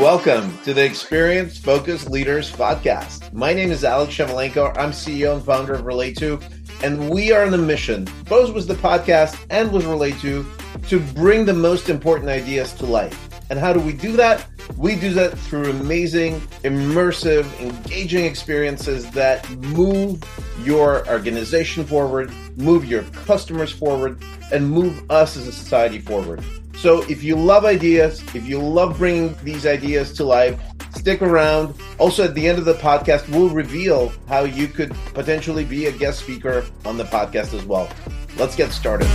Welcome to the Experience Focus Leaders Podcast. My name is Alex Shevelenko. I'm CEO and founder of Relayto, and we are on a mission. Both was the podcast and was Relayto to bring the most important ideas to life. And how do we do that? We do that through amazing, immersive, engaging experiences that move your organization forward, move your customers forward, and move us as a society forward. So if you love ideas, if you love bringing these ideas to life, stick around. Also, at the end of the podcast, we'll reveal how you could potentially be a guest speaker on the podcast as well. Let's get started.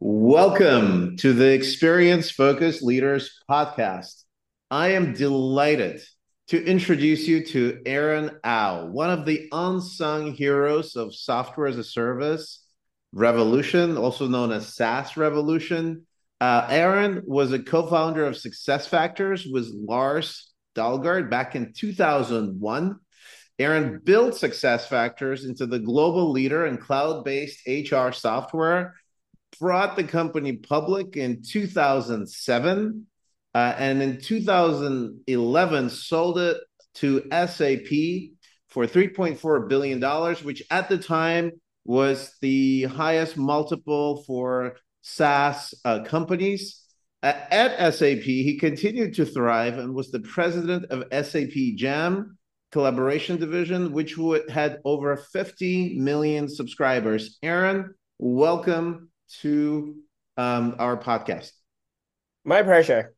Welcome to the Experience Focused Leaders podcast. I am delighted to introduce you to Aaron Au, one of the unsung heroes of software as a service revolution, also known as SaaS revolution. Uh, Aaron was a co-founder of SuccessFactors with Lars Dalgaard back in 2001. Aaron built SuccessFactors into the global leader in cloud-based HR software, brought the company public in 2007 uh, and in 2011 sold it to SAP for 3.4 billion dollars, which at the time was the highest multiple for SaaS uh, companies. Uh, at SAP, he continued to thrive and was the president of SAP Jam Collaboration Division, which would, had over 50 million subscribers. Aaron, welcome to um, our podcast. My pleasure.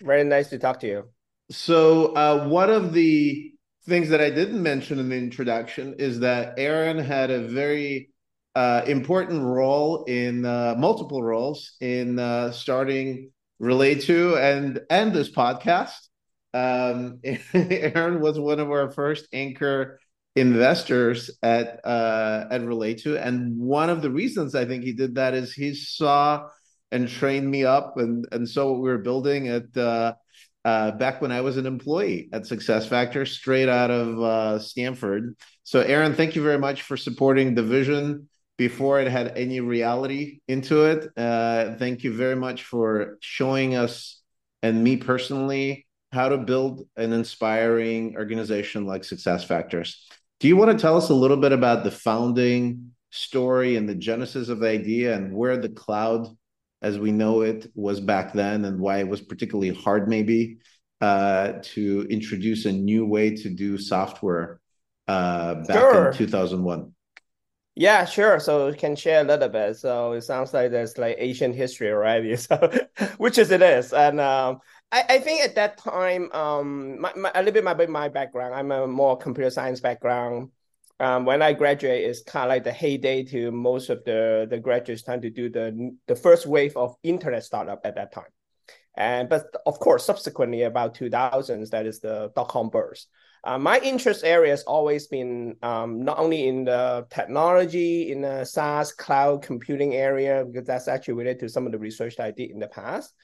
Very nice to talk to you. So, uh, one of the things that I didn't mention in the introduction is that Aaron had a very uh, important role in uh, multiple roles in uh, starting Relayto and and this podcast. Um, Aaron was one of our first anchor investors at uh, at Relayto, and one of the reasons I think he did that is he saw and trained me up and and so what we were building at uh, uh, back when I was an employee at SuccessFactors, straight out of uh, Stanford. So, Aaron, thank you very much for supporting the vision before it had any reality into it. Uh, thank you very much for showing us and me personally how to build an inspiring organization like Success Factors. Do you want to tell us a little bit about the founding story and the genesis of the idea and where the cloud as we know it was back then and why it was particularly hard maybe uh, to introduce a new way to do software uh, back sure. in 2001 yeah sure. So we can share a little bit. So it sounds like there's like ancient history already so which is it is. And um, I, I think at that time um my, my, a little bit my, my background. I'm a more computer science background um, when I graduate, it's kind of like the heyday to most of the, the graduates trying to do the, the first wave of internet startup at that time. And but of course, subsequently about 2000s, that is the dot com burst. Uh, my interest area has always been um, not only in the technology, in the SaaS cloud computing area, because that's actually related to some of the research that I did in the past,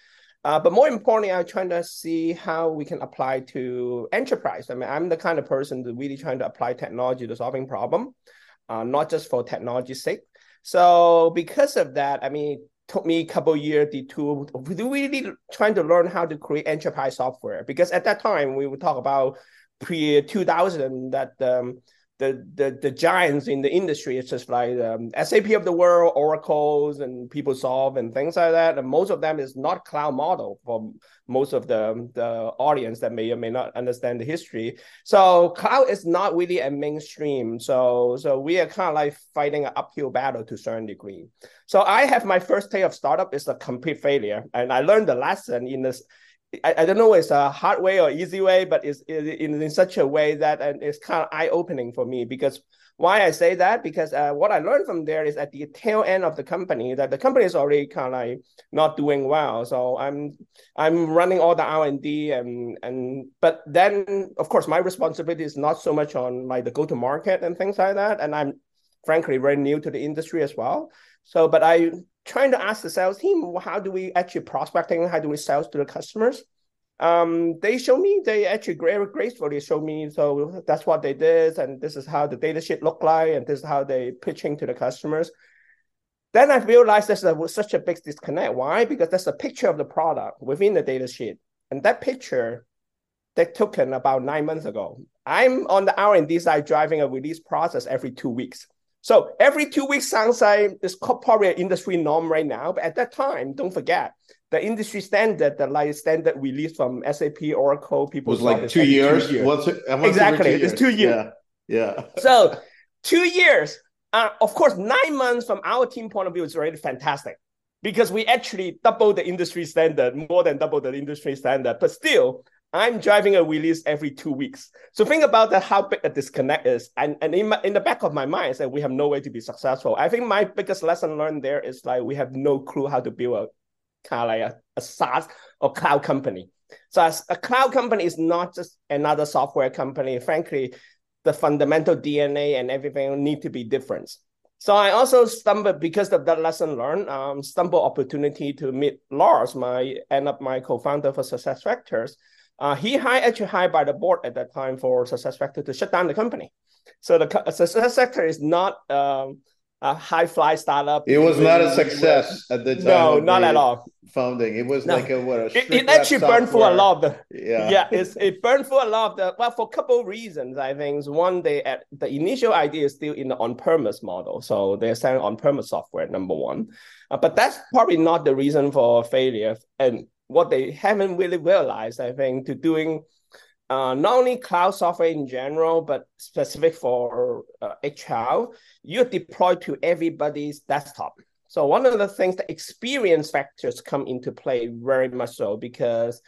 uh, but more importantly, I'm trying to see how we can apply to enterprise. I mean, I'm the kind of person that really trying to apply technology to solving problem, uh, not just for technology's sake. So because of that, I mean, it took me a couple years to really trying to learn how to create enterprise software. Because at that time, we would talk about pre 2000 that um, the the the giants in the industry. It's just like um, SAP of the world, Oracle's, and PeopleSoft and things like that. And most of them is not cloud model for most of the the audience that may or may not understand the history. So cloud is not really a mainstream. So so we are kind of like fighting an uphill battle to a certain degree. So I have my first day of startup is a complete failure, and I learned the lesson in this I, I don't know it's a hard way or easy way, but it's in, in such a way that it's kind of eye opening for me because why I say that because uh, what I learned from there is at the tail end of the company that the company is already kind of like not doing well. So I'm I'm running all the R and D and and but then of course my responsibility is not so much on like the go to market and things like that. And I'm frankly very new to the industry as well. So but I trying to ask the sales team, how do we actually prospecting? How do we sell to the customers? um, they show me they actually very gracefully show me so that's what they did and this is how the data sheet look like and this is how they pitching to the customers. Then i realized there's such a big disconnect. Why? Because there's a picture of the product within the data sheet and that picture they taken about nine months ago. I'm on the r&d side driving a release process every two weeks so every two weeks it's probably an industry norm right now but at that time don't forget the industry standard, the like standard release from SAP, Oracle, people was like two years. two years. What's it, exactly, two years? it's two years. Yeah, yeah. so two years. Uh, of course, nine months from our team point of view is already fantastic because we actually double the industry standard, more than double the industry standard. But still, I'm driving a release every two weeks. So think about that, how big a disconnect is. And, and in, my, in the back of my mind, I said we have no way to be successful. I think my biggest lesson learned there is like we have no clue how to build a kind of like a, a SaaS or cloud company. So as a cloud company is not just another software company. Frankly, the fundamental DNA and everything need to be different. So I also stumbled because of that lesson learned, um, stumble opportunity to meet Lars, my end up my co-founder for Success Factors. Uh, he hired actually hired by the board at that time for Success Factor to shut down the company. So the Success Factor is not um, a high fly startup. It was not a success at the time. No, not at all. Founding. It was no. like a what? A it, it actually burned for a lot of the. Yeah, yeah. It's, it burned for a lot of the. Well, for a couple of reasons, I think. One, they at the initial idea is still in the on-premise model, so they're selling on-premise software. Number one, uh, but that's probably not the reason for failure. And what they haven't really realized, I think, to doing uh, not only cloud software in general, but specific for uh, HR, you deploy to everybody's desktop. So one of the things the experience factors come into play very much so because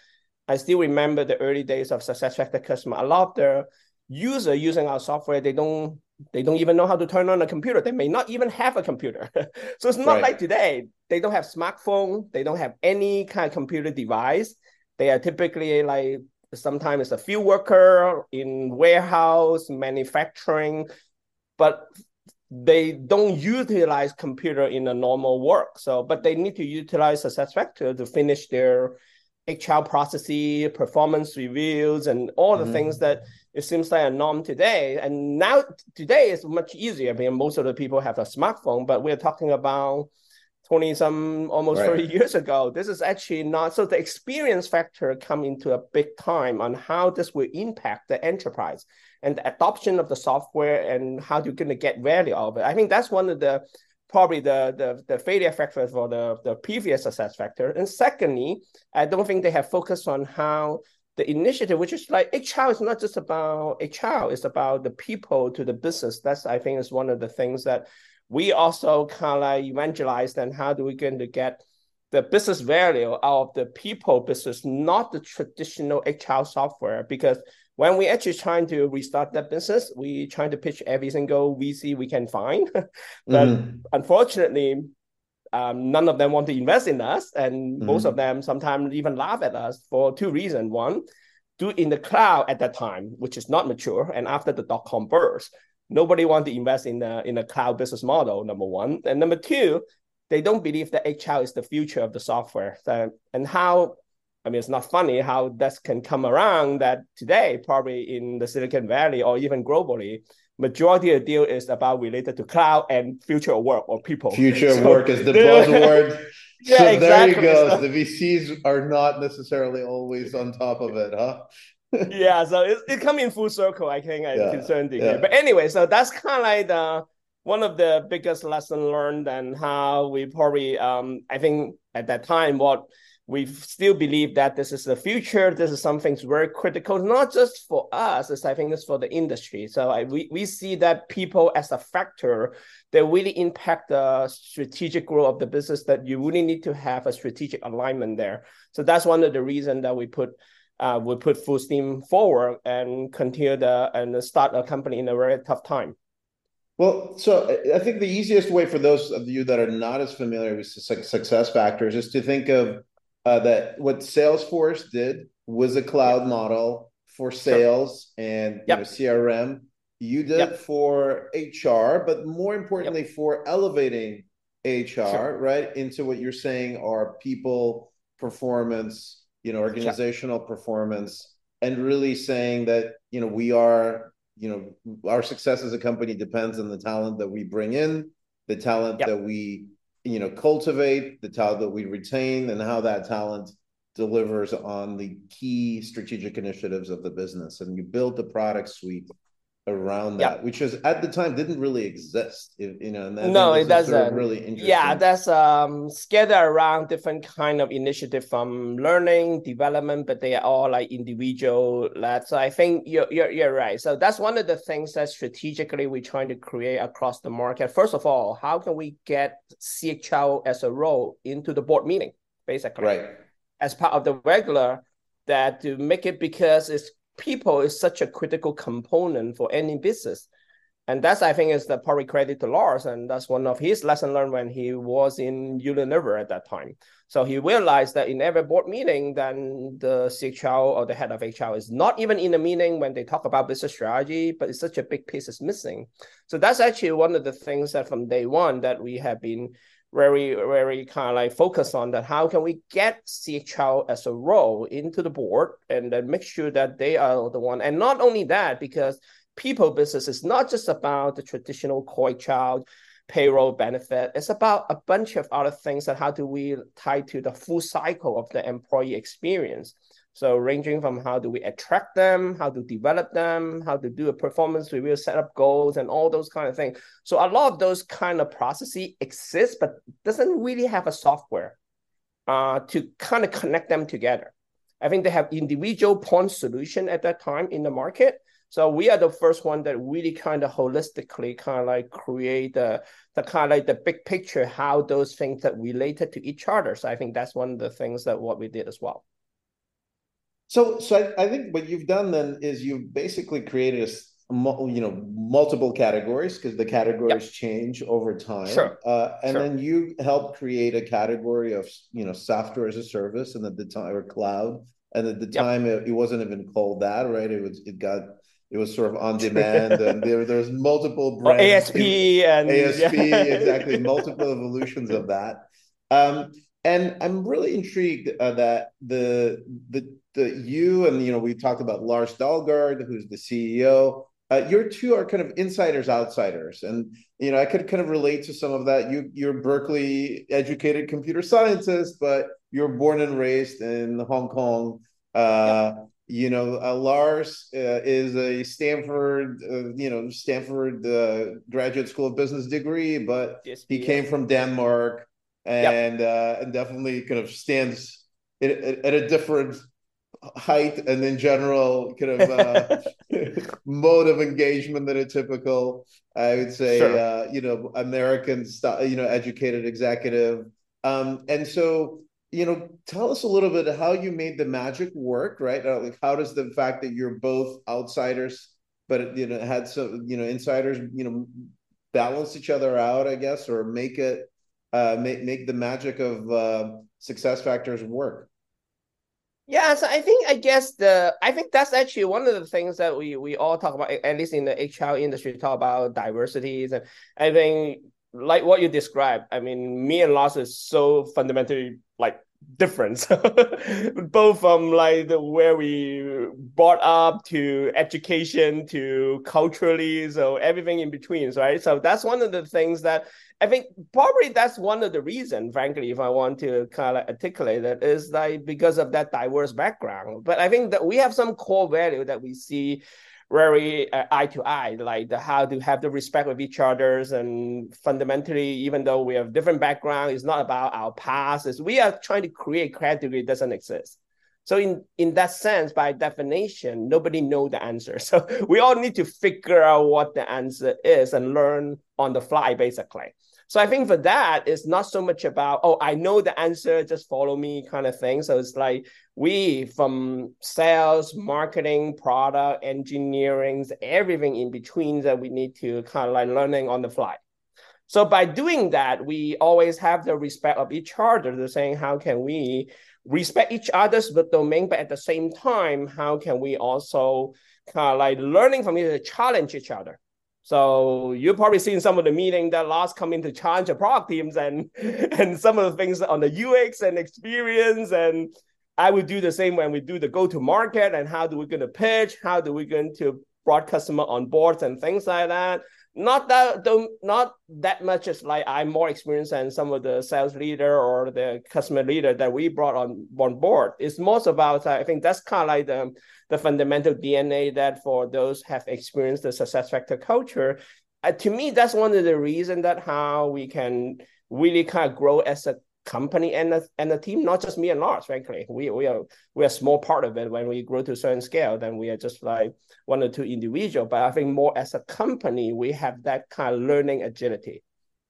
I still remember the early days of SuccessFactor customer. A lot of the user using our software, they don't they don't even know how to turn on a computer. They may not even have a computer. so it's not right. like today. They don't have smartphone. They don't have any kind of computer device. They are typically like sometimes it's a field worker in warehouse manufacturing but they don't utilize computer in a normal work so but they need to utilize success factor to finish their hr processes performance reviews and all the mm. things that it seems like a norm today. And now today is much easier. I mean, most of the people have a smartphone but we're talking about 20 some almost right. 30 years ago. This is actually not so the experience factor come into a big time on how this will impact the enterprise and the adoption of the software and how you're going to get value out of it. I think that's one of the probably the the, the failure factors for the, the previous success factor. And secondly i don't think they have focused on how the initiative which is like hr is not just about hr it's about the people to the business that's i think is one of the things that we also kind of like evangelized and how do we going to get the business value out of the people business, not the traditional HR software. Because when we actually trying to restart that business, we trying to pitch every single VC we can find. but mm-hmm. unfortunately, um, none of them want to invest in us, and mm-hmm. most of them sometimes even laugh at us for two reasons. One, do in the cloud at that time, which is not mature, and after the dot com burst, nobody want to invest in a in a cloud business model. Number one, and number two, they don't believe that HR is the future of the software. So, and how, I mean, it's not funny how that can come around. That today, probably in the Silicon Valley or even globally, majority of the deal is about related to cloud and future work or people. Future so, work is the buzzword. yeah, so exactly. there you go. the VCs are not necessarily always on top of it, huh? yeah, so it, it come in full circle, I think, yeah, to a certain degree. Yeah. But anyway, so that's kind of like the one of the biggest lesson learned and how we probably um I think at that time what we still believe that this is the future. This is something very critical, not just for us, as I think it's for the industry. So I, we, we see that people as a factor that really impact the strategic growth of the business that you really need to have a strategic alignment there. So that's one of the reasons that we put uh, we put full steam forward and continue the and start a company in a very tough time. Well, so I think the easiest way for those of you that are not as familiar with success factors is to think of uh, that what Salesforce did was a cloud model for sales sure. and yep. know, CRM. You did yep. for HR, but more importantly, yep. for elevating HR, sure. right, into what you're saying are people, performance, you know, organizational performance, and really saying that, you know, we are, you know, our success as a company depends on the talent that we bring in, the talent yep. that we, you know, cultivate, the talent that we retain, and how that talent delivers on the key strategic initiatives of the business. And you build the product suite around that, yeah. which is at the time didn't really exist. You know, and no, it doesn't. Sort of really interesting. Yeah, that's um scattered around different kind of initiative from learning, development, but they are all like individual led. So I think you're, you're you're right. So that's one of the things that strategically we're trying to create across the market. First of all, how can we get CHRO as a role into the board meeting, basically, right? As part of the regular that to make it because it's people is such a critical component for any business. And that's, I think, is the probably credit to Lars. And that's one of his lesson learned when he was in Unilever at that time. So he realized that in every board meeting, then the CHRO or the head of HR is not even in the meeting when they talk about business strategy, but it's such a big piece is missing. So that's actually one of the things that from day one that we have been very, very kind of like focus on that. How can we get CHRO as a role into the board and then make sure that they are the one, and not only that, because people business is not just about the traditional core child payroll benefit. It's about a bunch of other things that how do we tie to the full cycle of the employee experience. So ranging from how do we attract them, how to develop them, how to do a performance review, set up goals, and all those kind of things. So a lot of those kind of processes exist, but doesn't really have a software uh, to kind of connect them together. I think they have individual point solution at that time in the market. So we are the first one that really kind of holistically kind of like create the, the kind of like the big picture, how those things that related to each other. So I think that's one of the things that what we did as well. So, so I, I, think what you've done then is you've basically created a, you know, multiple categories because the categories yep. change over time. Sure. Uh, and sure. then you help create a category of, you know, software as a service, and at the time or cloud, and at the yep. time it, it wasn't even called that, right? It was it got it was sort of on demand and there there's multiple brands asp and asp yeah. exactly multiple evolutions of that um, and i'm really intrigued uh, that the the the you and you know we talked about Lars Dalgaard, who's the CEO. Uh, your two are kind of insiders, outsiders, and you know I could kind of relate to some of that. You you're Berkeley educated computer scientist, but you're born and raised in Hong Kong. Uh, You know, uh, Lars uh, is a Stanford, uh, you know, Stanford uh, graduate school of business degree, but yes, he came from Denmark and yep. and definitely kind of stands at, at a different height and in general kind of uh, mode of engagement than a typical. I would say sure. uh, you know american style you know educated executive. Um, and so you know tell us a little bit how you made the magic work right? Uh, like how does the fact that you're both outsiders but you know had some you know insiders you know balance each other out i guess or make it uh make, make the magic of uh success factors work yeah, so I think I guess the I think that's actually one of the things that we we all talk about, at least in the HR industry, talk about diversities, and I think like what you described. I mean, me and Lars is so fundamentally Um, like different, both from like the where we brought up to education to culturally, so everything in between, right? So that's one of the things that I think probably that's one of the reasons, frankly, if I want to kind of articulate it, is like because of that diverse background. But I think that we have some core value that we see very uh, eye to eye, like the, how to have the respect of each other's, and fundamentally, even though we have different background, it's not about our past. It's, we are trying to create category that doesn't exist. So in in that sense, by definition, nobody know the answer. So we all need to figure out what the answer is and learn on the fly, basically. So I think for that, it's not so much about, oh, I know the answer, just follow me kind of thing. So it's like we from sales, marketing, product, engineering, everything in between that we need to kind of like learning on the fly. So by doing that, we always have the respect of each other. They're saying, how can we respect each other's domain, but at the same time, how can we also kind of like learning from each other, challenge each other? So you've probably seen some of the meeting that Lars come to challenge the product teams and and some of the things on the UX and experience. And I would do the same when we do the go to market and how do we going to pitch, how do we going to brought customer on board and things like that. Not that don't not that much as like I'm more experienced than some of the sales leader or the customer leader that we brought on on board. It's most about I think that's kind of like the the fundamental DNA that for those have experienced the success factor culture. Uh, to me, that's one of the reasons that how we can really kind of grow as a company and the, and the team, not just me and Lars, frankly. We we are we are a small part of it. When we grow to a certain scale, then we are just like one or two individual. But I think more as a company, we have that kind of learning agility.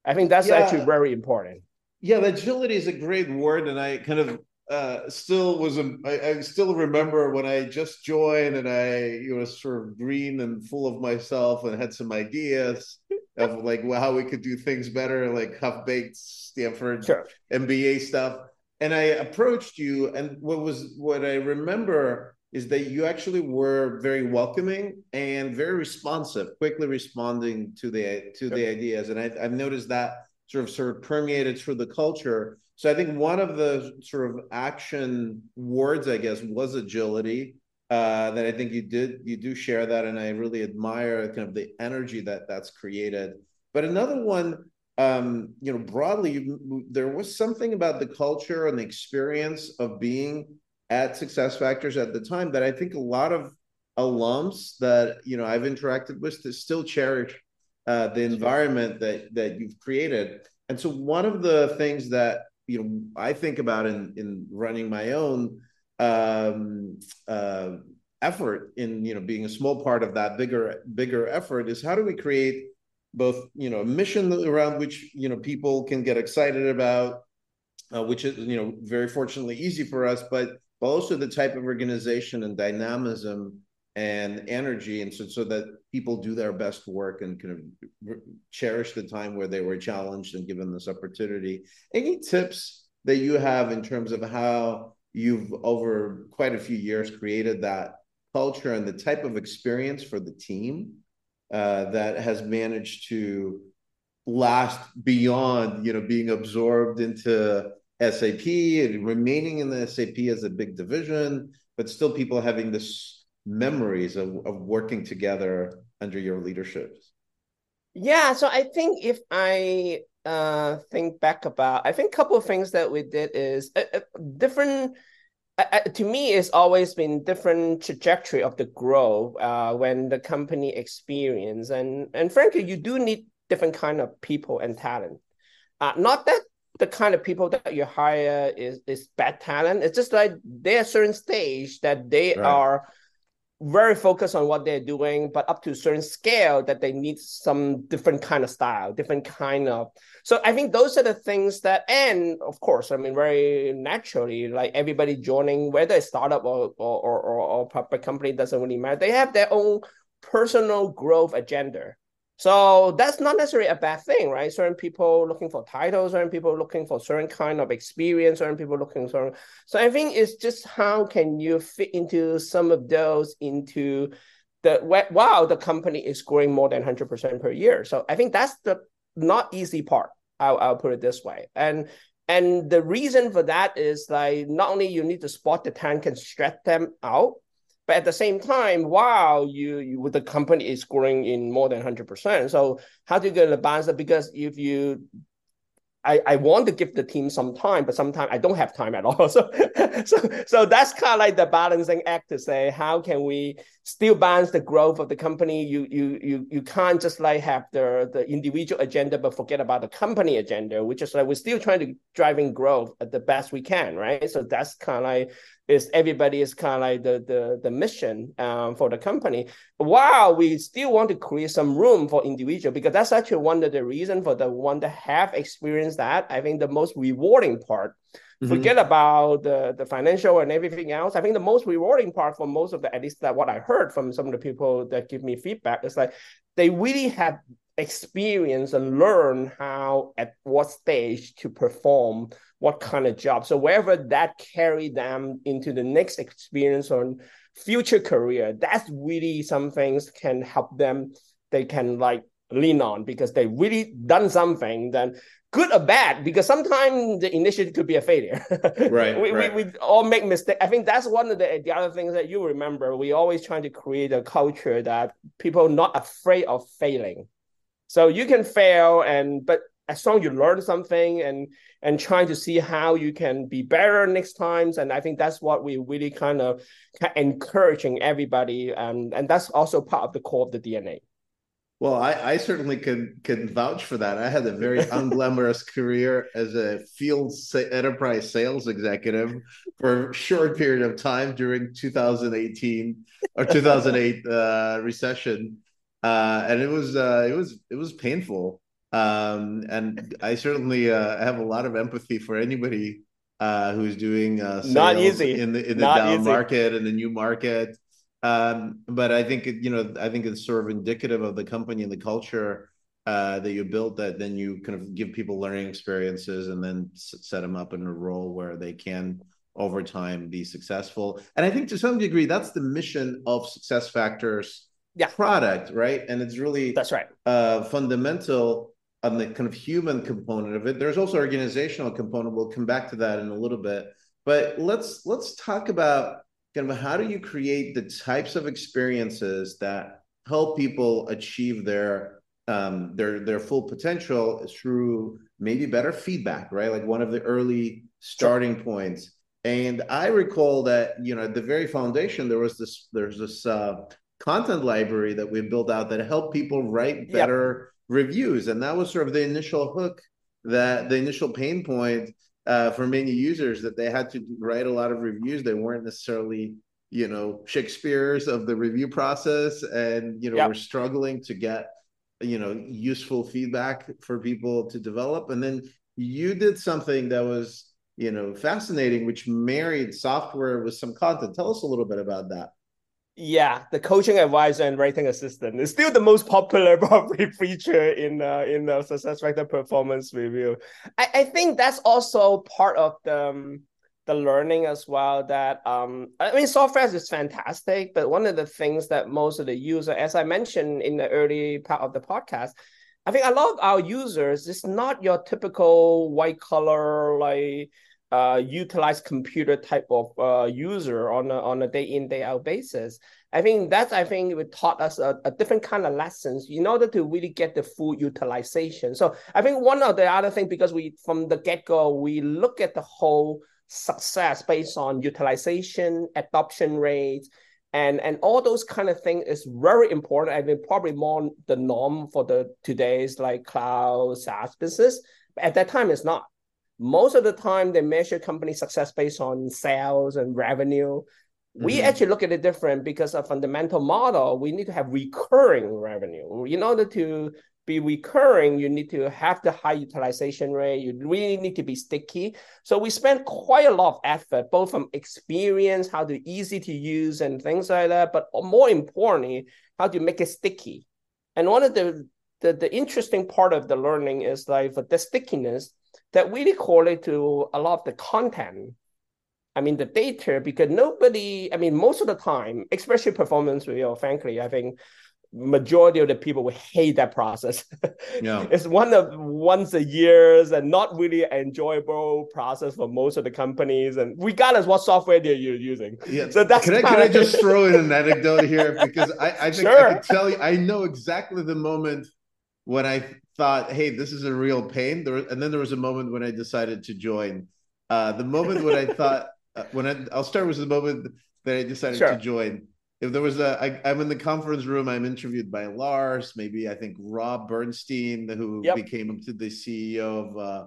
I think that's yeah. actually very important. Yeah, agility is a great word, and I kind of uh, still was a, I, I still remember when I just joined and I you know sort of green and full of myself and had some ideas of like well, how we could do things better, like Huff Baked Stanford sure. MBA stuff. And I approached you, and what was what I remember is that you actually were very welcoming and very responsive, quickly responding to the to sure. the ideas. And I, I've noticed that sort of sort of permeated through the culture. So I think one of the sort of action words, I guess, was agility. Uh, that I think you did you do share that, and I really admire kind of the energy that that's created. But another one, um, you know, broadly, there was something about the culture and the experience of being at Success Factors at the time that I think a lot of alums that you know I've interacted with still cherish uh, the environment that that you've created. And so one of the things that you know I think about in in running my own um, uh, effort in you know being a small part of that bigger bigger effort is how do we create both you know a mission around which you know people can get excited about uh, which is you know very fortunately easy for us but but also the type of organization and dynamism and energy and so so that people do their best work and kind of cherish the time where they were challenged and given this opportunity. Any tips that you have in terms of how you've over quite a few years created that culture and the type of experience for the team uh, that has managed to last beyond you know being absorbed into SAP and remaining in the SAP as a big division, but still people having this memories of, of working together under your leadership. Yeah, so I think if I uh, think back about, I think a couple of things that we did is uh, uh, different. Uh, to me, it's always been different trajectory of the growth uh, when the company experience and and frankly, you do need different kind of people and talent. Uh, not that the kind of people that you hire is is bad talent. It's just like they're a certain stage that they right. are very focused on what they're doing, but up to a certain scale that they need some different kind of style, different kind of. So I think those are the things that, and of course, I mean, very naturally, like everybody joining, whether a startup or or or, or public company doesn't really matter. They have their own personal growth agenda. So that's not necessarily a bad thing, right? Certain people looking for titles, certain people looking for certain kind of experience, certain people looking for. So I think it's just how can you fit into some of those into the wow the company is growing more than hundred percent per year. So I think that's the not easy part. I'll, I'll put it this way, and and the reason for that is like not only you need to spot the talent can stretch them out but at the same time, wow, you, you the company is growing in more than hundred percent. So how do you get the balance? Because if you I, I want to give the team some time, but sometimes I don't have time at all. So, so, so that's kind of like the balancing act to say, how can we still balance the growth of the company? You, you, you, you can't just like have the, the individual agenda, but forget about the company agenda, which is like we're still trying to driving growth at the best we can, right? So that's kind of like is everybody is kind of like the the, the mission um, for the company. While we still want to create some room for individual, because that's actually one of the reason for the one that have experienced that. I think the most rewarding part. Mm-hmm. Forget about the, the financial and everything else. I think the most rewarding part for most of the, at least that what I heard from some of the people that give me feedback is like they really have experience and learn how at what stage to perform what kind of job. So wherever that carry them into the next experience or future career, that's really some things can help them. They can like lean on because they really done something, then good or bad, because sometimes the initiative could be a failure. right, we, right. We, we all make mistakes. I think that's one of the, the other things that you remember. We always trying to create a culture that people not afraid of failing. So you can fail and but as long as you learn something and and trying to see how you can be better next times and i think that's what we really kind of encouraging everybody and and that's also part of the core of the dna well i i certainly can can vouch for that i had a very unglamorous career as a field enterprise sales executive for a short period of time during 2018 or 2008 uh, recession uh, and it was uh, it was it was painful um, and I certainly uh, have a lot of empathy for anybody uh, who's doing uh, not easy in the in the not down easy. market and the new market. Um, but I think you know I think it's sort of indicative of the company and the culture uh, that you built. That then you kind of give people learning experiences and then set them up in a role where they can over time be successful. And I think to some degree that's the mission of Success Factors yeah. product, right? And it's really that's right uh, fundamental on the kind of human component of it. There's also organizational component. We'll come back to that in a little bit. But let's let's talk about kind of how do you create the types of experiences that help people achieve their um, their their full potential through maybe better feedback, right? Like one of the early starting points. And I recall that you know at the very foundation there was this there's this uh, content library that we built out that helped people write better reviews and that was sort of the initial hook that the initial pain point uh, for many users that they had to write a lot of reviews. They weren't necessarily you know shakespeare's of the review process and you know yep. we're struggling to get you know useful feedback for people to develop. And then you did something that was you know fascinating which married software with some content. Tell us a little bit about that yeah, the coaching advisor and writing assistant is still the most popular probably feature in uh, in the success factor performance review. I, I think that's also part of the um, the learning as well. That um, I mean, software is fantastic, but one of the things that most of the user, as I mentioned in the early part of the podcast, I think a lot of our users is not your typical white collar like uh, utilize computer type of uh, user on a, on a day in day out basis. I think that's I think it taught us a, a, different kind of lessons in order to really get the full utilization. So I think one of the other thing because we from the get go we look at the whole success based on utilization, adoption rates, and and all those kind of things is very important. I think probably more the norm for the today's like cloud SaaS business. But at that time, it's not most of the time they measure company success based on sales and revenue. Mm-hmm. We actually look at it different because a fundamental model, we need to have recurring revenue. In order to be recurring, you need to have the high utilization rate. You really need to be sticky. So we spend quite a lot of effort, both from experience, how to easy to use and things like that, but more importantly, how to make it sticky. And one of the the, the interesting part of the learning is like for the stickiness, that really correlate to a lot of the content. I mean, the data, because nobody, I mean, most of the time, especially performance review, frankly, I think majority of the people will hate that process. Yeah. it's one of once a years and not really enjoyable process for most of the companies and regardless what software they're using. Yeah. So that's can I, can I just throw in an anecdote here? Because I, I think sure. I can tell you, I know exactly the moment when I thought, hey, this is a real pain. There, and then there was a moment when I decided to join. Uh, the moment when I thought, uh, when I, I'll start with the moment that I decided sure. to join. If there was a, I, I'm in the conference room, I'm interviewed by Lars, maybe I think Rob Bernshteyn, who yep. became the CEO of uh,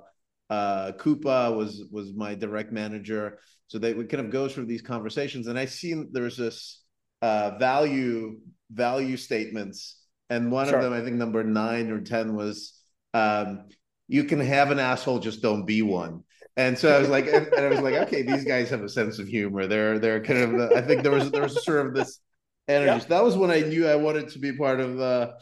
uh, Coupa, was was my direct manager. So they would kind of go through these conversations, and I seen there's this uh, value value statements and one sure. of them, I think number nine or ten, was um, you can have an asshole, just don't be one. And so I was like, and, and I was like, okay, these guys have a sense of humor. They're they're kind of. I think there was there was sort of this energy. Yep. So that was when I knew I wanted to be part of the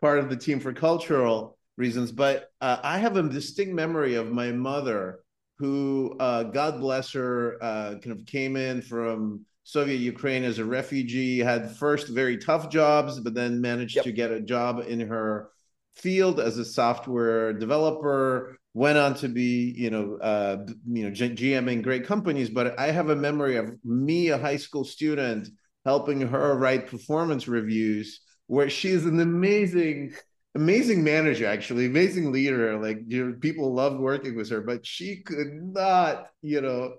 part of the team for cultural reasons. But uh, I have a distinct memory of my mother, who, uh, God bless her, uh, kind of came in from Soviet Ukraine as a refugee, had first very tough jobs, but then managed yep. to get a job in her field as a software developer went on to be you know uh, you know GM in great companies but I have a memory of me a high school student helping her write performance reviews where she's an amazing amazing manager actually amazing leader like you know, people loved working with her but she could not you know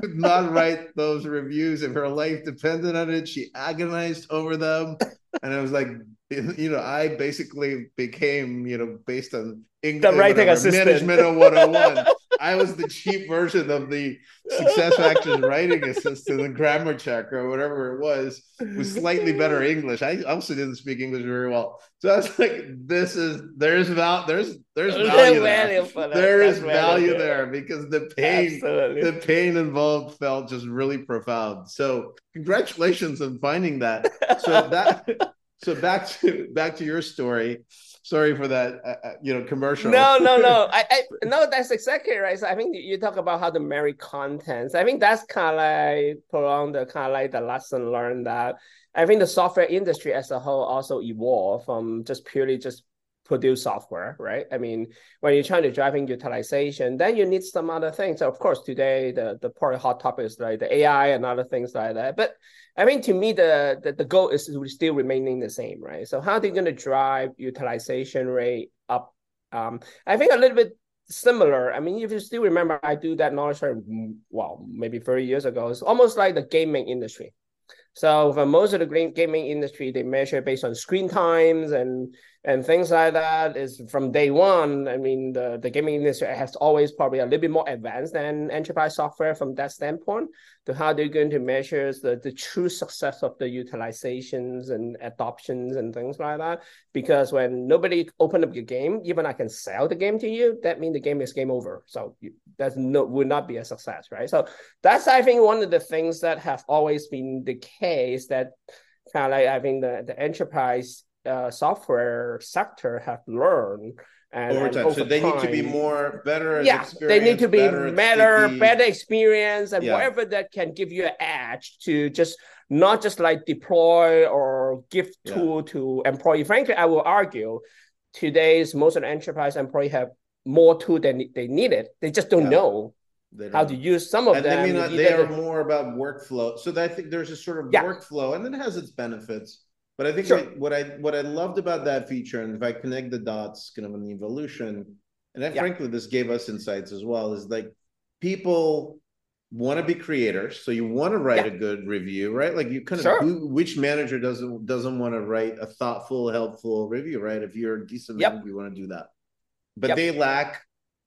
could not write those reviews if her life depended on it. She agonized over them. And i was like you know i basically became you know based on English, the writing assistant. management of 101 I was the cheap version of the Success Factors writing assistant, the grammar check or whatever it was, with slightly better English. I also didn't speak English very well, so I was like, "This is there's val there's there's value there. There is value there because the pain Absolutely. the pain involved felt just really profound. So congratulations on finding that. So that so back to back to your story sorry for that uh, uh, you know commercial. No no no. I, I no that's exactly right. So i think you talk about how to marry contents. I think that's kind of like prolong the kind of like the lesson learned that i think the software industry as a whole also evolved from just purely just produce software, right? I mean, when you're trying to driving utilization, then you need some other things. So of course, today the the part hot topic is like the AI and other things like that. But I mean, to me, the, the the goal is still remaining the same, right? So how are they going to drive utilization rate up? Um, I think a little bit similar. I mean, if you still remember, I do that knowledge share, well, maybe 30 years ago. It's almost like the gaming industry. So for most of the gaming industry, they measure based on screen times and and things like that is from day one. I mean, the, the gaming industry has always probably a little bit more advanced than enterprise software from that standpoint to how they're going to measure the, the true success of the utilizations and adoptions and things like that. Because when nobody open up your game, even I can sell the game to you, that means the game is game over. So that's no would not be a success, right? So that's I think one of the things that have always been the case that kind of like I think the, the enterprise uh, software sector have learned and, over time. Over so they time, need to be more better. Yeah, they need to be better, better, better experience, and yeah. whatever that can give you an edge to just not just like deploy or give tool yeah. to employee. Frankly, I will argue today's most of the enterprise employee have more tool than they needed. They just don't yeah. know how to use some of and them. I mean, they are more about workflow. So I think there's a sort of workflow, and it has its benefits but I think sure. what, what, I what I loved about that feature, and if I connect the dots, kind of an evolution, and yeah. frankly, this gave us insights as well, is like people want to be creators, so you want to write yeah. a good review, right? Like you kind of sure. who, which manager doesn't doesn't want to write a thoughtful, helpful review, right? If you're a decent, yep. you want to do that, but yep. they lack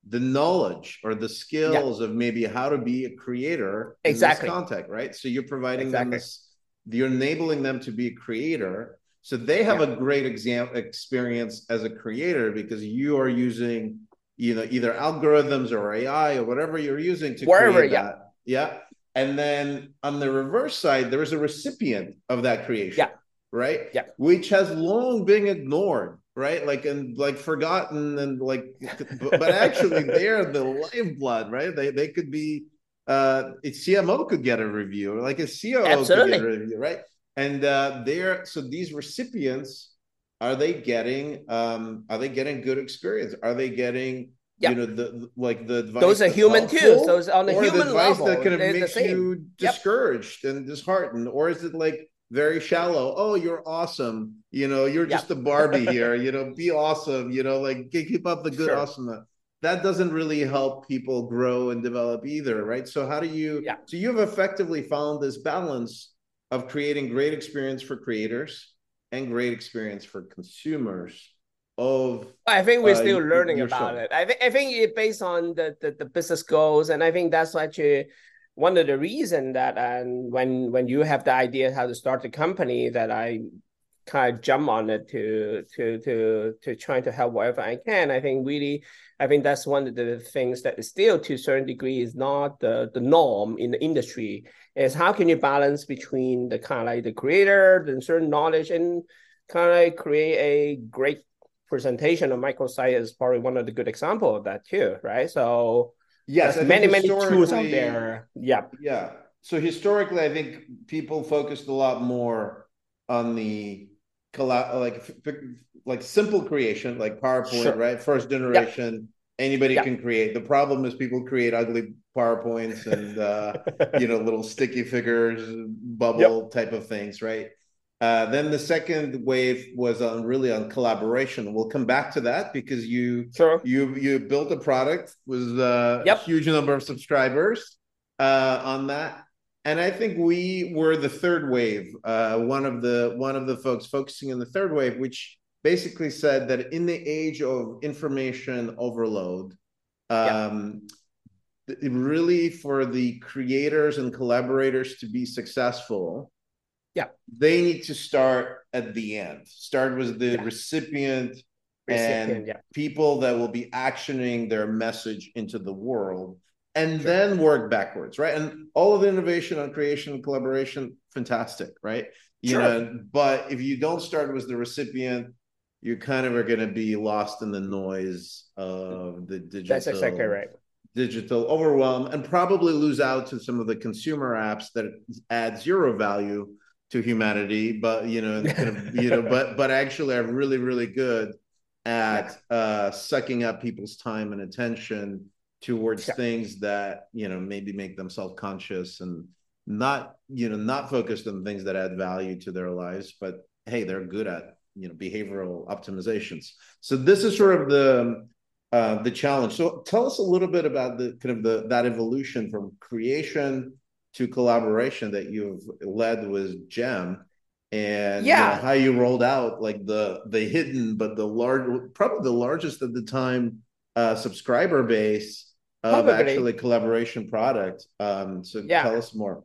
the knowledge or the skills yep. of maybe how to be a creator exactly in this context, right? So you're providing exactly. them this you're enabling them to be a creator. So they have yeah. a great exam experience as a creator because you are using you know either algorithms or ai or whatever you're using to Wherever, create yeah. that. Yeah. And then on the reverse side there is a recipient of that creation yeah. right? Yeah. Which has long been ignored right? Like and like forgotten and like but actually they're the lifeblood right? They they could be uh, a CMO could get a review, or like a COO Absolutely. could get a review, right? And uh, they're so these recipients are they getting um, are they getting good experience? Are they getting yep. you know the like the advice those are human too. Those on the human the advice level, that kind of makes you discouraged yep. and disheartened, or is it like very shallow. Oh, you're awesome. You know, you're just a Barbie here. You know, be awesome. You know, like keep up the good sure. awesomeness that doesn't really help people grow and develop either, right? So how do you? Yeah. So you've effectively found this balance of creating great experience for creators and great experience for consumers. Of I think we're uh, still learning about show. it. I think I think it based on the, the the business goals, and I think that's actually one of the reason that and when when you have the idea how to start the company that I kind of jump on it to to to to trying to help whatever I can. I think really, I think that's one of the things that is still to a certain degree is not the the norm in the industry. Is how can you balance between the kind of like the creator, the certain knowledge, and kind of like create a great presentation of microsite is probably one of the good example of that too, right? So yes, many many tools out there. Yeah, yeah. So historically, I think people focused a lot more on the like like simple creation, like PowerPoint, sure. right? First generation. Yep. Anybody yep. can create. The problem is people create ugly PowerPoints and uh, you know little sticky figures, bubble yep. type of things, right? Uh, then the second wave was on really on collaboration. We'll come back to that because you sure. you you built a product with a yep. huge number of subscribers uh, on that, and I think we were the third wave. Uh, one of the one of the folks focusing on the third wave, which basically said that in the age of information overload, um, yep. really for the creators and collaborators to be successful yeah. They need to start at the end. Start with the yeah. recipient, recipient, and yeah. people that will be actioning their message into the world and sure. then work backwards, right? And all of the innovation on creation and collaboration, fantastic, right? You sure. know, but if you don't start with the recipient, you kind of are going to be lost in the noise of the digital. That's exactly right. Digital overwhelm, and probably lose out to some of the consumer apps that add zero value to humanity, but you know, kind of, you know, but but actually are really really good at uh, sucking up people's time and attention towards things that you know maybe make them self conscious and not you know not focused on things that add value to their lives, but hey, they're good at you know behavioral optimizations. So this is sort of the uh, the challenge. So tell us a little bit about the kind of the that evolution from creation to collaboration that you've led with Jam and yeah. You know, how you rolled out like the the hidden but the large probably the largest at the time uh subscriber base of probably. actually collaboration product um so yeah. tell us more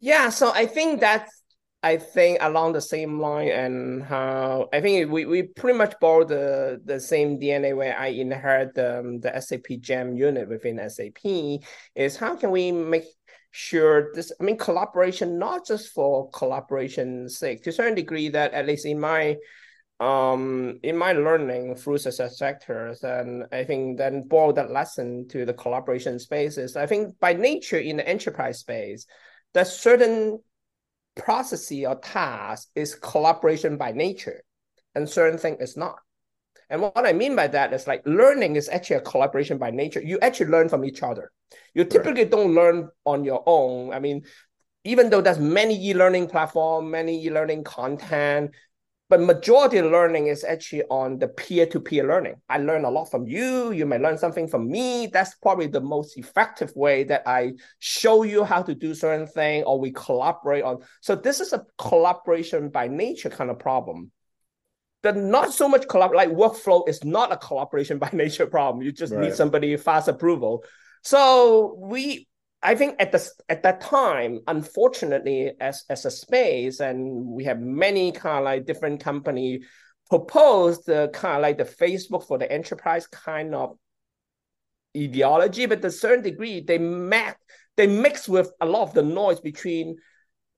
yeah so i think that's i think along the same line and how i think we, we pretty much borrow the the same dna where i inherit the, um, the sap jam unit within sap is how can we make sure this i mean collaboration not just for collaboration's sake to a certain degree that at least in my um in my learning through SuccessFactors and i think then boil that lesson to the collaboration spaces i think by nature in the enterprise space that certain process or task is collaboration by nature and certain thing is not and what I mean by that is like learning is actually a collaboration by nature. You actually learn from each other. You typically right. don't learn on your own. I mean, even though there's many e-learning platform, many e-learning content, but majority of learning is actually on the peer-to-peer learning. I learn a lot from you. You may learn something from me. That's probably the most effective way that I show you how to do certain thing or we collaborate on. So this is a collaboration by nature kind of problem the not so much collab like workflow is not a collaboration by nature problem. You just right. need somebody fast approval. So we I think at the at that time, unfortunately, as as a space, and we have many kind of like different company proposed the kind of like the Facebook for the enterprise kind of ideology, but to a certain degree, they met they mix with a lot of the noise between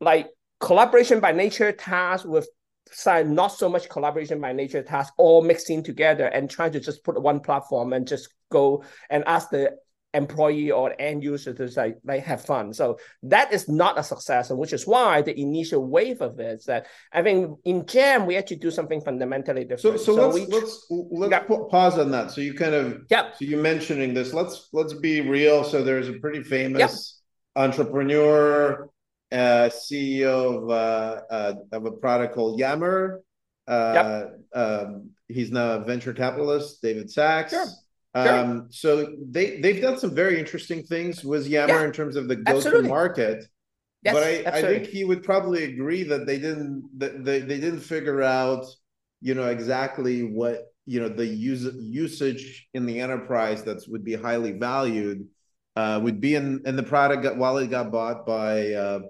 like collaboration by nature tasks with side not so much collaboration by nature tasks all mixing together and trying to just put one platform and just go and ask the employee or end user to like, like have fun. So that is not a success, which is why the initial wave of it is that I think in Jam we actually do something fundamentally different. So, so, so let's let's let's yeah. pause on that. So you kind of yeah. So you mentioning this. Let's let's be real. So there's a pretty famous entrepreneur uh, CEO of, uh, uh, of a product called Yammer. Uh, yep. Um, he's now a venture capitalist, David Sacks. Sure. Um, so they they've done some very interesting things with Yammer yeah. in terms of the go to market. Yes, but I, I think he would probably agree that they didn't that they, they didn't figure out, you know, exactly what you know the use, usage in the enterprise that would be highly valued uh, would be in in the product got, while it got bought by uh,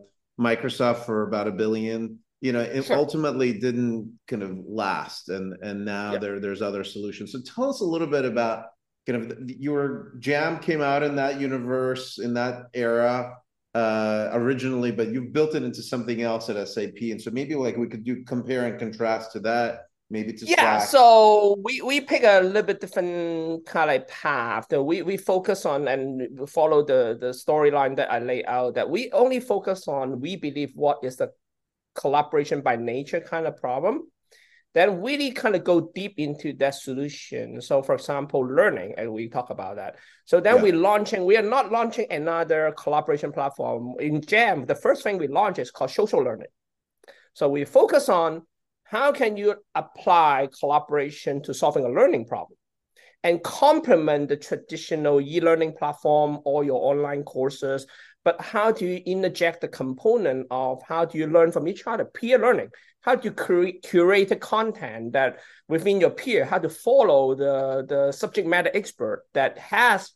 Microsoft for about a billion. You know, it sure. ultimately didn't kind of last, and and now yeah. there there's other solutions. So tell us a little bit about kind of your Jam came out in that universe in that era uh, originally, but you've built it into something else at SAP, and so maybe like we could do compare and contrast to that maybe to yeah Slack. so we we pick a little bit different kind of path we we focus on and follow the the storyline that i lay out that we only focus on we believe what is the collaboration by nature kind of problem then really kind of go deep into that solution. So, for example, learning, and we talk about that. So then yeah. we're launching. We are not launching another collaboration platform in Jam. The first thing we launch is called social learning. So we focus on how can you apply collaboration to solving a learning problem and complement the traditional e-learning platform or your online courses but how do you interject the component of how do you learn from each other? Peer learning. How do you cre- curate the content that within your peer? How to follow the, the subject matter expert that has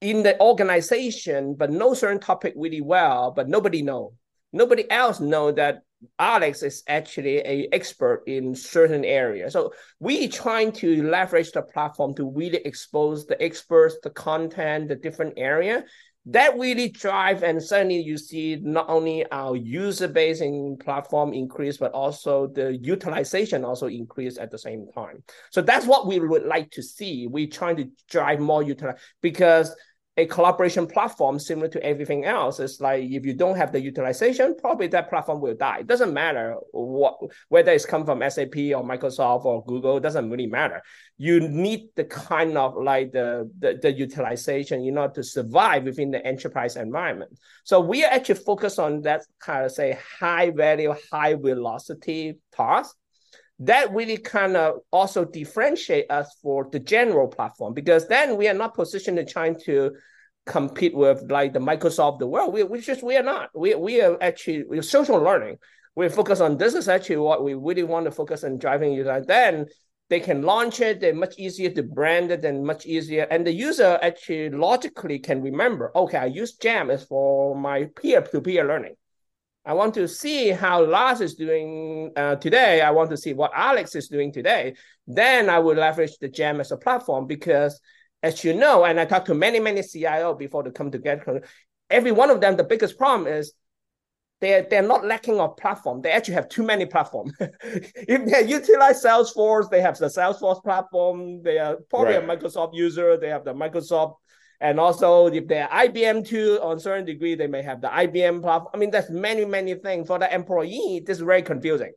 in the organization but know certain topic really well but nobody know. Nobody else know that alex is actually a expert in certain areas so we trying to leverage the platform to really expose the experts the content the different area that really drive and suddenly you see not only our user base and platform increase but also the utilization also increase at the same time. So that's what we would like to see. We're trying to drive more utilization because a collaboration platform similar to everything else. Is like if you don't have the utilization probably that platform will die. It doesn't matter what whether it's come from sap or microsoft or google it doesn't really matter. You need the kind of like the, the, the utilization in order to survive within the enterprise environment. So we are actually focused on that kind of say high value high velocity task that really kind of also differentiate us for the general platform because then we are not positioned in trying to compete with like the Microsoft the world. We we just we are not. We we are actually we're social learning. We focus on this is actually what we really want to focus on driving user. Then they can launch it. They're much easier to brand it and much easier. And the user actually logically can remember. Okay, I use Jam is for my peer to peer learning. I want to see how Lars is doing uh, today. I want to see what Alex is doing today. Then I will leverage the Jam as a platform because, as you know, and I talked to many, many CIO before they come together. Every one of them, the biggest problem is they're they're not lacking of platform. They actually have too many platforms. if they utilize Salesforce, they have the Salesforce platform. They are probably right. a Microsoft user. They have the Microsoft and also, if they're IBM too, on certain degree, they may have the IBM platform. I mean, there's many, many things for the employee. This is very confusing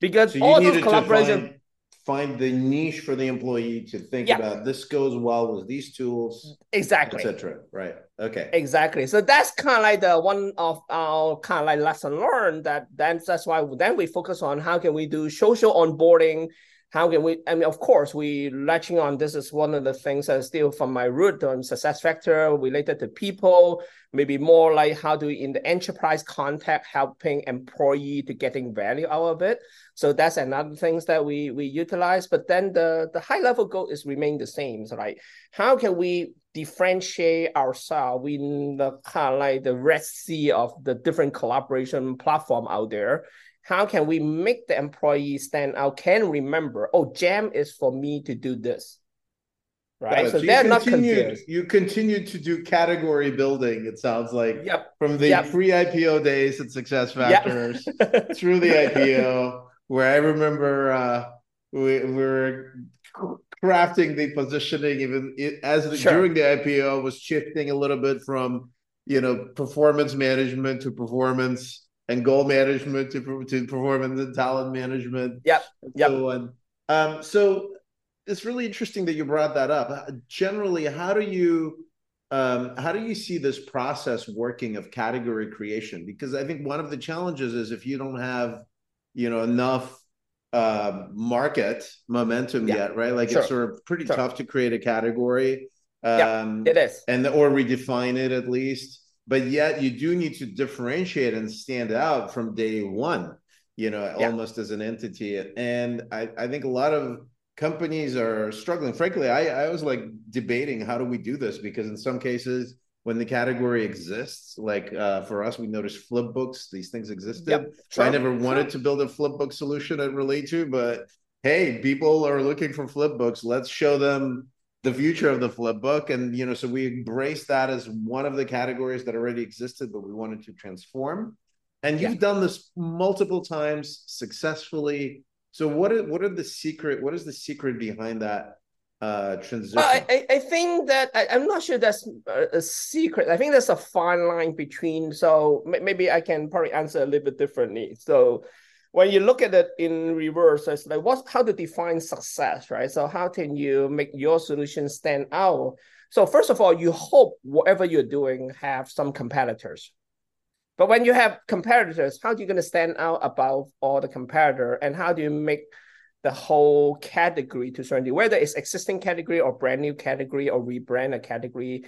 because so all those collaboration. Find, find, the niche for the employee to think yeah. about. This goes well with these tools, exactly, etc. Right. Okay. Exactly. So that's kind of like the one of our kind of like lesson learned. That then that's why then we focus on how can we do social onboarding how can we i mean of course we latching on this is one of the things that still from my root on success factor related to people maybe more like how do in the enterprise context helping employee to getting value out of it. So that's another things that we we utilize but then the the high level goal is remain the same so like how can we differentiate ourselves? In the kind of like the red sea of the different collaboration platform out there how can we make the employee stand out can remember oh jam is for me to do this right so, so they're not confused you continue to do category building it sounds like yep. from the yep. pre-ipo days at SuccessFactors yep. through the ipo where i remember uh, we, we were crafting the positioning even as the, sure. during the ipo was shifting a little bit from you know performance management to performance and goal management to to performance and talent management. Yep. Yep. So on. Um, so it's really interesting that you brought that up. Generally, how do you um, how do you see this process working of category creation? Because I think one of the challenges is if you don't have you know enough uh, market momentum yeah. yet, right? Like sure. it's sort of pretty sure. tough to create a category. Um, yeah, it is, and or redefine it at least but yet you do need to differentiate and stand out from day one you know yeah. almost as an entity. And I, I think a lot of companies are struggling. Frankly I, I was like debating how do we do this? Because in some cases when the category exists like uh, for us we noticed flip books these things existed. Yep. i never wanted to build a flip book solution at Relayto but hey people are looking for flip books. Let's show them the future of the flip book. And you know so we embrace that as one of the categories that already existed but we wanted to transform. And you've done this multiple times successfully. So what are what are the secret what is the secret behind that uh transition? Well, I, I think that I, am not sure that's a, a, secret. I think there's a fine line between so maybe i can probably answer a little bit differently. So when you look at it in reverse, it's like what's how to define success, right? So how can you make your solution stand out? So first of all, you hope whatever you're doing have some competitors. But when you have competitors, how are you going to stand out above all the competitor? And how do you make the whole category to certainty, whether it's existing category or brand new category or rebrand a category,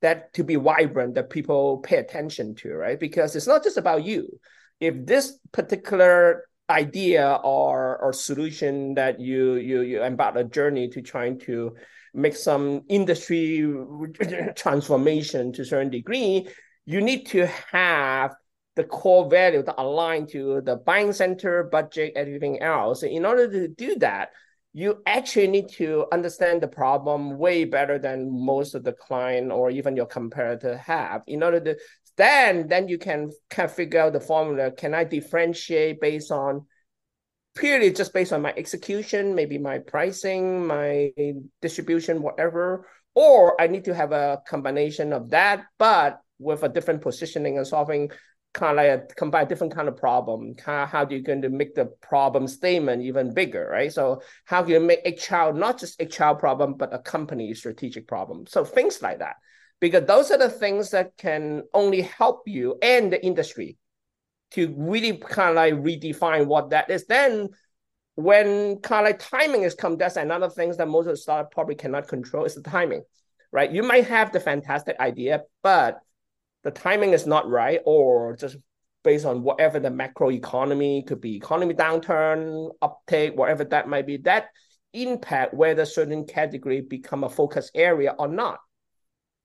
that to be vibrant, that people pay attention to, right? Because it's not just about you. If this particular idea or or solution that you you you embark a journey to trying to make some industry transformation to a certain degree, you need to have the core value that align to the buying center, budget, everything else. In order to do that, you actually need to understand the problem way better than most of the client or even your competitor have. In order to then then you can kind of figure out the formula. Can I differentiate based on purely just based on my execution, maybe my pricing, my distribution, whatever, or I need to have a combination of that, but with a different positioning and solving kind of like a combine different kind of problem. How, how do you going to make the problem statement even bigger, right? So how can you make a child not just a child problem, but a company strategic problem? So things like that, because those are the things that can only help you and the industry to really kind of like redefine what that is. Then when kind of like timing is come, that's another thing that most of the startup probably cannot control is the timing, right? You might have the fantastic idea, but the timing is not right, or just based on whatever the macro economy could be, economy downturn, uptake, whatever that might be, that impact whether certain category become a focus area or not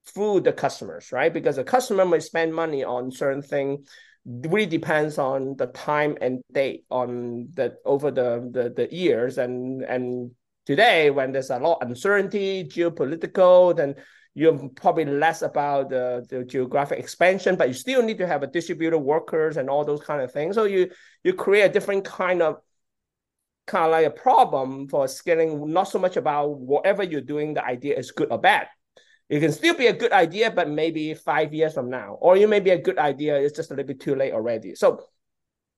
through the customers, right? Because the customer may spend money on certain thing really depends on the time and date on the over the, the the years and and today when there's a lot of uncertainty geopolitical then you're probably less about the, the geographic expansion, but you still need to have a distributed workers and all those kind of things. So you you create a different kind of kind of like a problem for scaling, not so much about whatever you're doing, the idea is good or bad. It can still be a good idea, but maybe five years from now, or you may be a good idea, it's just a little bit too late already. So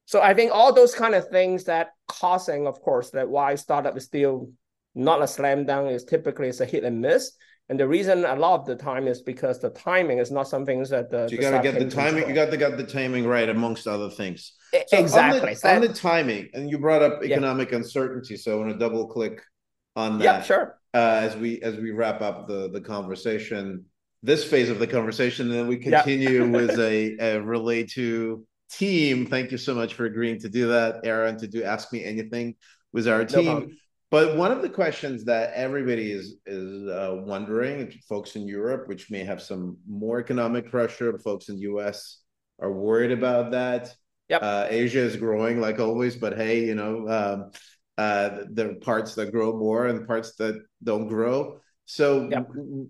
so I think all those kind of things that causing, of course, that why startup is still not a slam dunk is typically it's a hit and miss. And the reason a lot of the time is because the timing is not something that the. So you got to get the timing. Control. You got to get the timing right, amongst other things. So exactly. On the, on the, timing, and you brought up economic yeah. uncertainty, so I want to double click on that. Yeah, sure. Uh, as we as we wrap up the the conversation, this phase of the conversation, and then we continue yeah. with a, a Relayto team. Thank you so much for agreeing to do that, Aaron. To do ask me anything with our team. No but one of the questions that everybody is is uh, wondering, folks in Europe, which may have some more economic pressure, folks in the U.S. are worried about that. Yep. Uh, Asia is growing like always, but hey, you know, um, uh, there are parts that grow more and parts that don't grow. So, yep.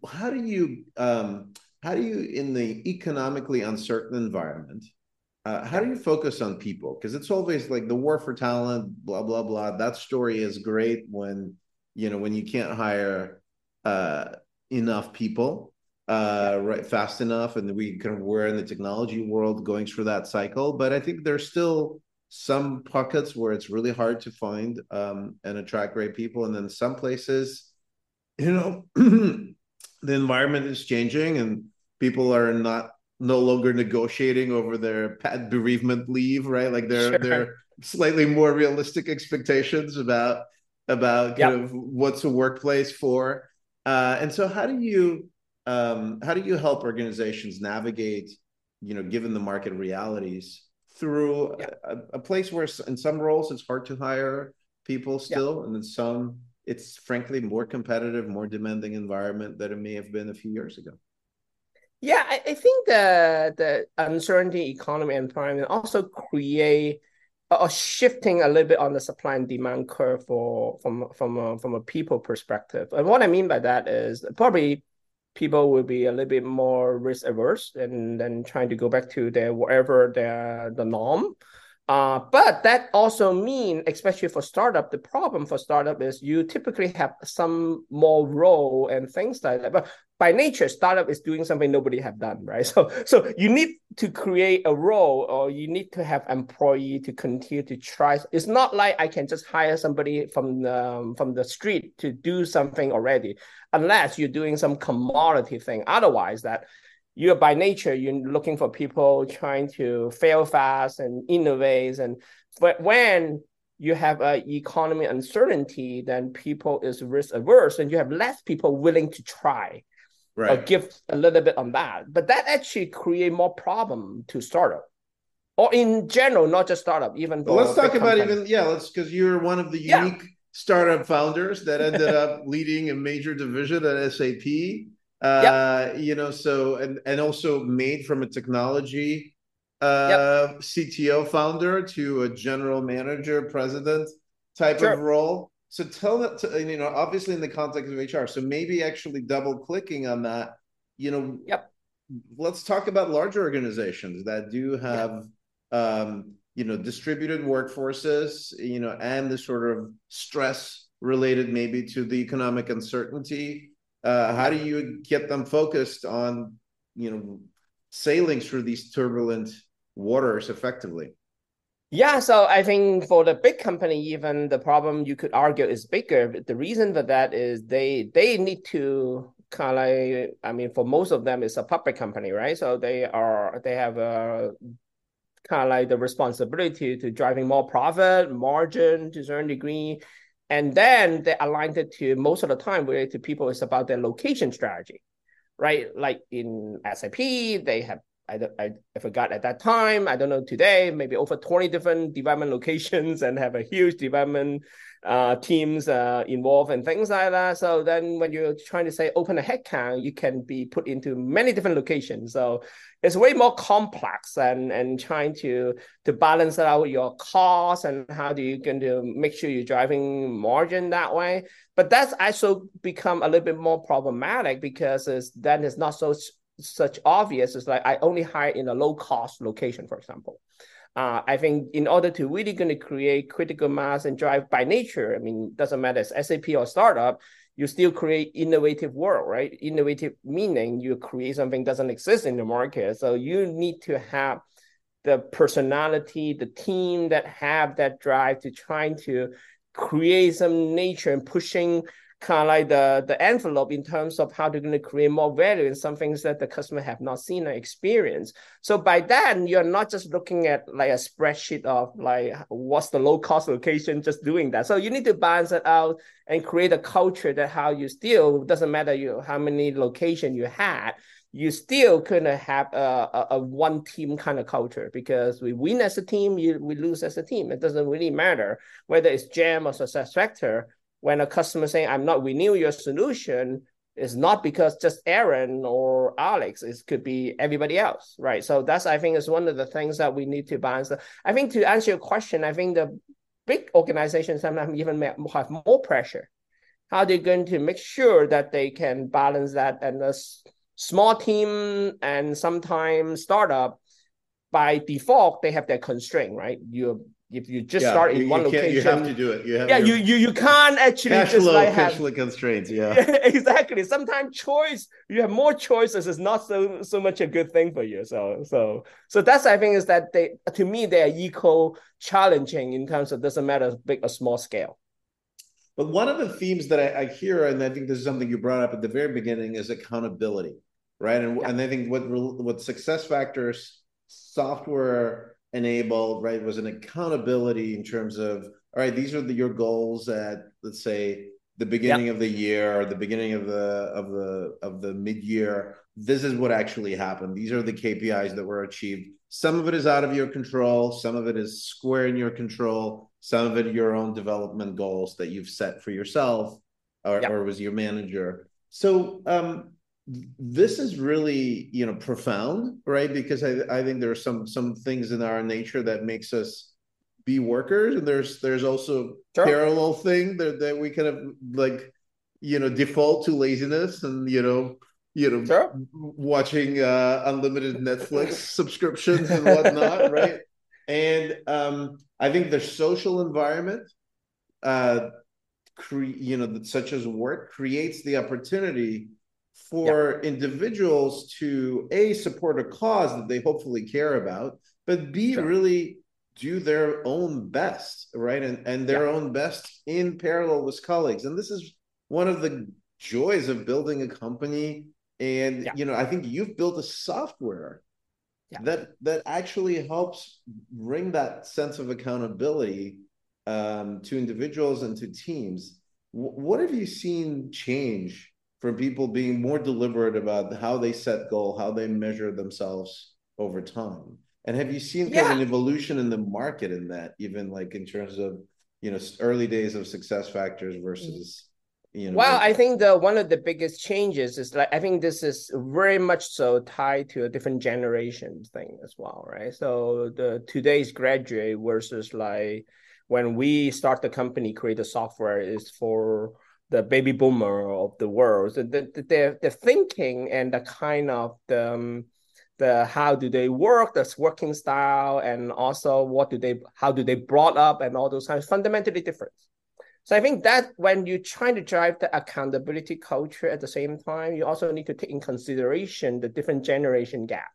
how do you um, how do you in the economically uncertain environment? Uh, how do you focus on people? Because it's always like the war for talent, blah blah blah. That story is great when you know when you can't hire uh, enough people uh, right fast enough, and we kind of we're in the technology world going through that cycle. But I think there's still some pockets where it's really hard to find um, and attract great people, and then some places, you know, the environment is changing and people are not no longer negotiating over their pet bereavement leave, right? Like they're sure. they're slightly more realistic expectations about about kind yep. of what's a workplace for. Uh, and so, how do you um, how do you help organizations navigate, you know, given the market realities, through yep. a, a, place where in some roles it's hard to hire people still, yep. and in some it's frankly more competitive, more demanding environment than it may have been a few years ago. Yeah, I, I think the the uncertainty economy environment also create a shifting a little bit on the supply and demand curve for from from a, from a people perspective. And what I mean by that is probably people will be a little bit more risk averse and then trying to go back to their whatever their the norm. Uh, but that also mean, especially for startup, the problem for startup is you typically have some more role and things like that. But by nature, startup is doing something nobody have done, right? So, so you need to create a role, or you need to have employee to continue to try. It's not like I can just hire somebody from the from the street to do something already, unless you're doing some commodity thing. Otherwise, that you're by nature you're looking for people trying to fail fast and innovate, and but when you have a economy uncertainty, then people is risk averse, and you have less people willing to try right. or give a little bit on that. But that actually create more problem to startup, or in general, not just startup. Even well, let's talk about even yeah. Let's because you're one of the unique yeah. startup founders that ended up leading a major division at SAP. Uh, yep. You know, so and and also made from a technology uh, yep. CTO founder to a general manager, president type sure. of role. So tell that to, you know, obviously in the context of HR. So maybe actually double clicking on that, you know, yep. let's talk about large organizations that do have, um, you know, distributed workforces, you know, and the sort of stress related maybe to the economic uncertainty. Uh, how do you get them focused on, you know, sailing through these turbulent waters effectively? Yeah, so I think for the big company, even the problem you could argue is bigger. The reason for that is they they need to kind of like I mean, for most of them, it's a public company, right? So they are they have a kind of like the responsibility to driving more profit margin to a certain degree, and then they aligned it to most of the time related to people. It's about their location strategy, right? Like in SAP, they have I, I, I forgot at that time. I don't know today, maybe over 20 different development locations and have a huge development uh, teams uh, involved and things like that. So then when you're trying to say open a headcount, you can be put into many different locations. So it's way more complex and, and trying to, to balance out your costs and how do you going to make sure you're driving margin that way. But that's also become a little bit more problematic because it's, then it's not so such obvious is like I only hire in a low cost location, for example. Uh, I think in order to really going to create critical mass and drive by nature, I mean, doesn't matter it's SAP or startup, you still create innovative world, right? Innovative meaning you create something doesn't exist in the market. So you need to have the personality, the team that have that drive to trying to create some nature and pushing kind of like the the envelope in terms of how they're going to create more value in some things that the customer have not seen or experienced. So by then, you're not just looking at like a spreadsheet of like what's the low cost location, just doing that. So you need to balance it out and create a culture that how you still doesn't matter you how many location you had you still couldn't have a, a, a, one team kind of culture because we win as a team, you, we lose as a team. It doesn't really matter whether it's Jam or Success Factor when a customer saying I'm not renew your solution, it's not because just Aaron or Alex. It could be everybody else, right? So that's I think is one of the things that we need to balance. I think to answer your question, I think the big organizations sometimes even have more pressure. How they're going to make sure that they can balance that and a small team and sometimes startup by default they have their constraint, right? You if you just yeah, start in you, one you location, you have to do it. You have yeah, you you you can't actually cash just flow, like cash flow constraints. Yeah. yeah, exactly. Sometimes choice, you have more choices is not so so much a good thing for you. So so so that's I think is that they to me they are equal challenging in terms of doesn't matter big or small scale. But one of the themes that I, I, hear, and I think this is something you brought up at the very beginning, is accountability, right? And yeah. and I think what what SuccessFactors software enabled, right, was an accountability in terms of, all right, these are the, your goals at, let's say, the beginning yep. of the year or the beginning of the of the of the mid-year. This is what actually happened. These are the kpis that were achieved. Some of it is out of your control. Some of it is square in your control. Some of it your own development goals that you've set for yourself or, yep. or was your manager. So um this is really you know profound right because I, I think there are some some things in our nature that makes us be workers and there's there's also sure. parallel thing that, that we kind of like you know default to laziness and you know you know sure. watching uh unlimited netflix subscriptions and whatnot right and um i think the social environment uh cre- you know such as work creates the opportunity for yeah. individuals to a support a cause that they hopefully care about, but b sure. really do their own best, right? And and their yeah. own best in parallel with colleagues. And this is one of the joys of building a company. And yeah. you know, I think you've built a software yeah. that that actually helps bring that sense of accountability um, to individuals and to teams. W- what have you seen change from people being more deliberate about how they set goal, how they measure themselves over time? And have you seen kind of an evolution in the market in that, even like in terms of you know early days of SuccessFactors versus you know well i think the one of the biggest changes is like i think this is very much so tied to a different generation thing as well right so the today's graduate versus like when we start the company create the software is for the baby boomer of the world so the, the, the, the thinking and the kind of the um, the how do they work, the working style, and also what do they how do they brought up and all those kinds fundamentally different. So I think that when you're trying to drive the accountability culture at the same time, you also need to take in consideration the different generation gap.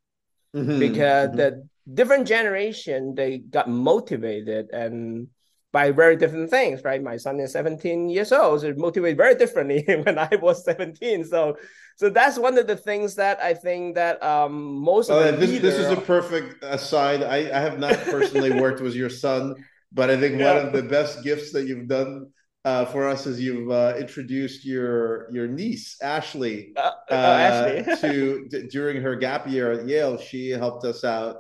Mm-hmm, because mm-hmm. the different generation they got motivated and by very different things, right? My son is 17 years old, so motivated very differently when I was 17. So so that's one of the things that I think that um most of oh, this, leader... this is a perfect aside. I, I have not personally worked with your son, but I think yeah. one of the best gifts that you've done uh, for us is you've uh, introduced your your niece Ashley, uh, Ashley. Uh, to d- during her gap year at Yale. She helped us out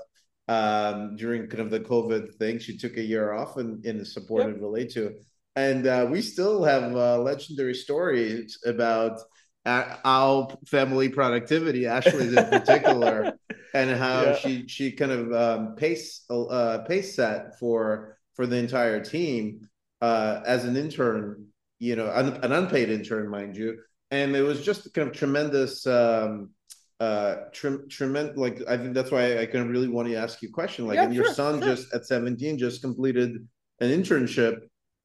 um, during kind of the COVID thing. She took a year off and in support yep. and Relayto. And uh, we still have uh, legendary stories about our family productivity, Ashley's in particular, and how yeah. she she kind of um, pace uh, pace set for for the entire team uh, as an intern, you know, un, an unpaid intern, mind you, and it was just kind of tremendous. Um, uh trem- tremendous like i think that's why i kind of really want to ask you a question like yeah, and your sure, son sure. just at 17 just completed an internship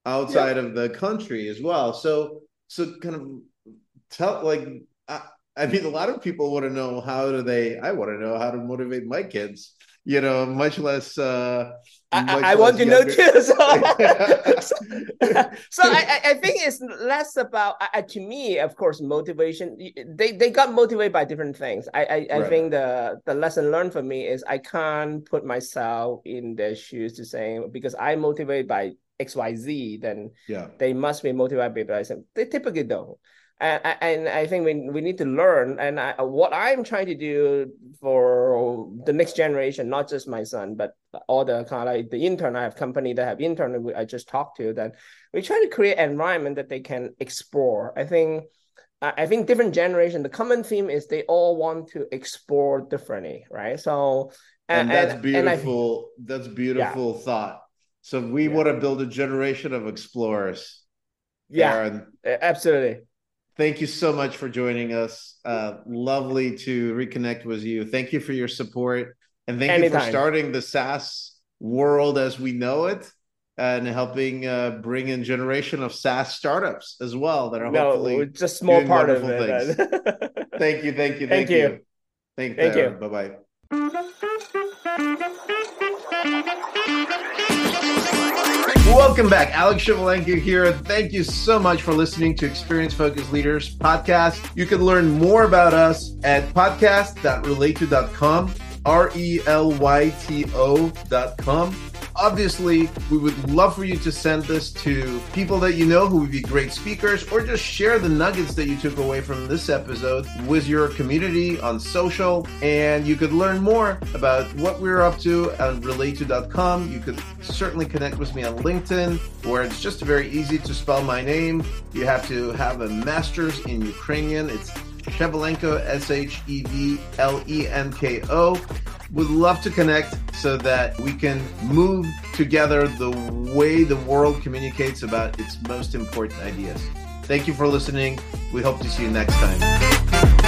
outside yeah. of the country as well so so kind of tell like I, I mean a lot of people want to know how do they i want to know how to motivate my kids you know, much less. Uh, I, much I less want to younger. know too. So, so, I, I think it's less about uh, to me, of course, motivation. They they got motivated by different things. I I, I right. think the the lesson learned for me is I can't put myself in their shoes to say because I'm motivated by X Y Z, then yeah. they must be motivated by something. They typically don't and, and I think we, we need to learn. And I, what I'm trying to do for the next generation, not just my son, but all the kind of like the intern. I have company that have intern. I just talked to that we try to create an environment that they can explore. I think. I think different generation. The common theme is they all want to explore differently, right? So, and, and that's beautiful. And I, that's beautiful yeah. thought. So we yeah. want to build a generation of explorers. Yeah, Aaron. absolutely. Thank you so much for joining us. Uh, lovely to reconnect with you. Thank you for your support. And thank Anytime. you for starting the SaaS world as we know it and helping uh, bring in generation of SaaS startups as well that are no, hopefully just small part of it. thank you, thank you, thank, thank you. you. Thank, thank you. Bye bye. Welcome back. Alex Shevelenko here. Thank you so much for listening to Experience Focused Leaders podcast. You can learn more about us at podcast.relayto.com, R E L Y T O.com obviously, we would love for you to send this to people that you know who would be great speakers, or just share the nuggets that you took away from this episode with your community on social. And you could learn more about what we're up to on relayto.com. You could certainly connect with me on LinkedIn, where it's just very easy to spell my name. You have to have a master's in Ukrainian. It's Shevelenko, S H E V L E N K O. Would love to connect so that we can move together the way the world communicates about its most important ideas. Thank you for listening. We hope to see you next time.